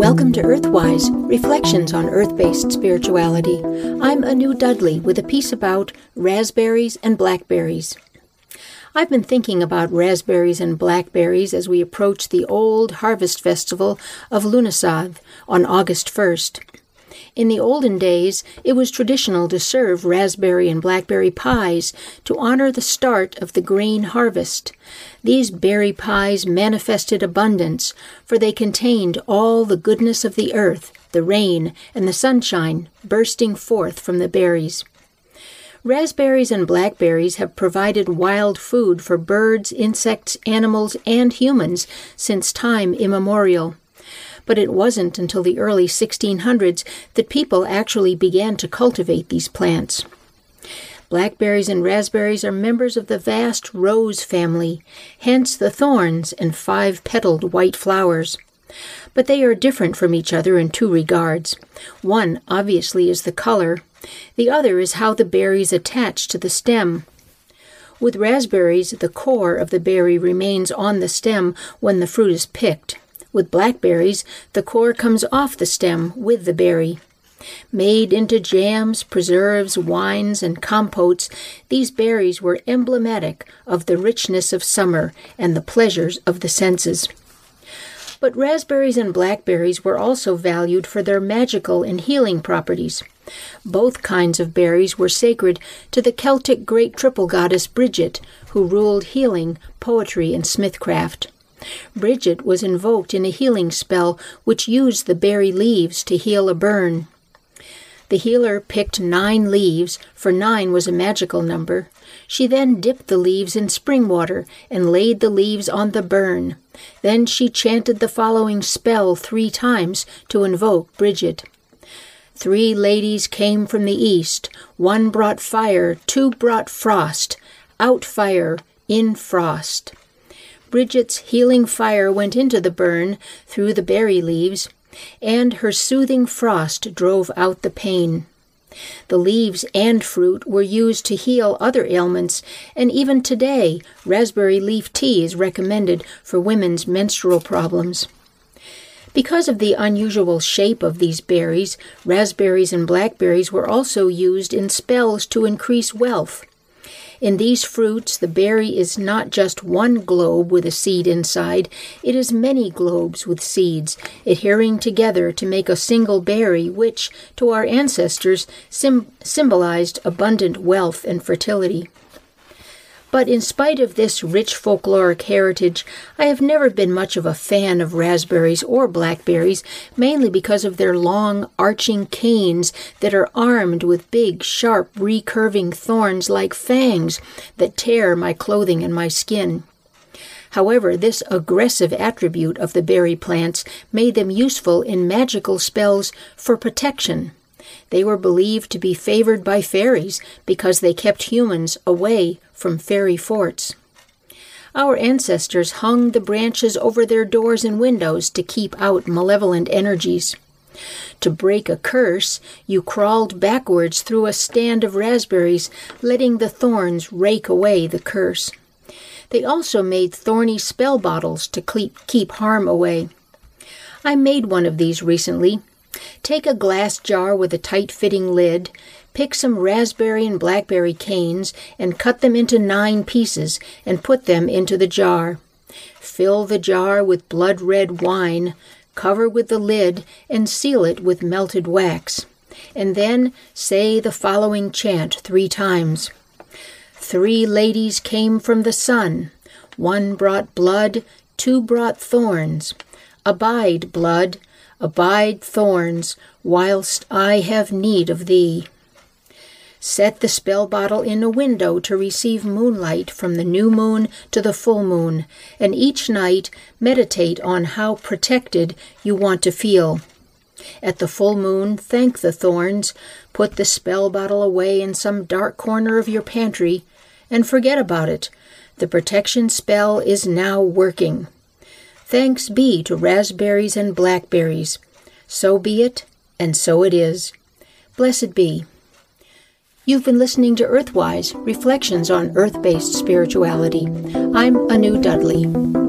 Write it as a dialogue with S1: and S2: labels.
S1: Welcome to Earthwise Reflections on Earth based Spirituality. I'm Anu Dudley with a piece about raspberries and blackberries. I've been thinking about raspberries and blackberries as we approach the old harvest festival of Lughnasadh on August 1st. In the olden days, it was traditional to serve raspberry and blackberry pies to honor the start of the grain harvest. These berry pies manifested abundance, for they contained all the goodness of the earth, the rain, and the sunshine bursting forth from the berries. Raspberries and blackberries have provided wild food for birds, insects, animals, and humans since time immemorial but it wasn't until the early 1600s that people actually began to cultivate these plants. Blackberries and raspberries are members of the vast rose family, hence the thorns and five petaled white flowers. But they are different from each other in two regards. One, obviously, is the color, the other is how the berries attach to the stem. With raspberries, the core of the berry remains on the stem when the fruit is picked. With blackberries, the core comes off the stem with the berry. Made into jams, preserves, wines, and compotes, these berries were emblematic of the richness of summer and the pleasures of the senses. But raspberries and blackberries were also valued for their magical and healing properties. Both kinds of berries were sacred to the Celtic great triple goddess Bridget, who ruled healing, poetry, and smithcraft. Bridget was invoked in a healing spell which used the berry leaves to heal a burn. The healer picked nine leaves, for nine was a magical number. She then dipped the leaves in spring water and laid the leaves on the burn. Then she chanted the following spell three times to invoke Bridget. Three ladies came from the east. One brought fire, two brought frost. Out fire, in frost. Bridget's healing fire went into the burn through the berry leaves, and her soothing frost drove out the pain. The leaves and fruit were used to heal other ailments, and even today, raspberry leaf tea is recommended for women's menstrual problems. Because of the unusual shape of these berries, raspberries and blackberries were also used in spells to increase wealth. In these fruits, the berry is not just one globe with a seed inside, it is many globes with seeds, adhering together to make a single berry, which, to our ancestors, sim- symbolized abundant wealth and fertility. But in spite of this rich folkloric heritage, I have never been much of a fan of raspberries or blackberries, mainly because of their long, arching canes that are armed with big, sharp, recurving thorns like fangs that tear my clothing and my skin. However, this aggressive attribute of the berry plants made them useful in magical spells for protection. They were believed to be favored by fairies because they kept humans away from fairy forts. Our ancestors hung the branches over their doors and windows to keep out malevolent energies. To break a curse, you crawled backwards through a stand of raspberries, letting the thorns rake away the curse. They also made thorny spell bottles to keep harm away. I made one of these recently Take a glass jar with a tight fitting lid, pick some raspberry and blackberry canes, and cut them into nine pieces and put them into the jar. Fill the jar with blood red wine, cover with the lid, and seal it with melted wax. And then say the following chant three times. Three ladies came from the sun. One brought blood, two brought thorns. Abide, blood, Abide, thorns, whilst I have need of thee. Set the spell bottle in a window to receive moonlight from the new moon to the full moon, and each night meditate on how protected you want to feel. At the full moon, thank the thorns, put the spell bottle away in some dark corner of your pantry, and forget about it. The protection spell is now working. Thanks be to raspberries and blackberries. So be it, and so it is. Blessed be. You've been listening to Earthwise Reflections on Earth based Spirituality. I'm Anu Dudley.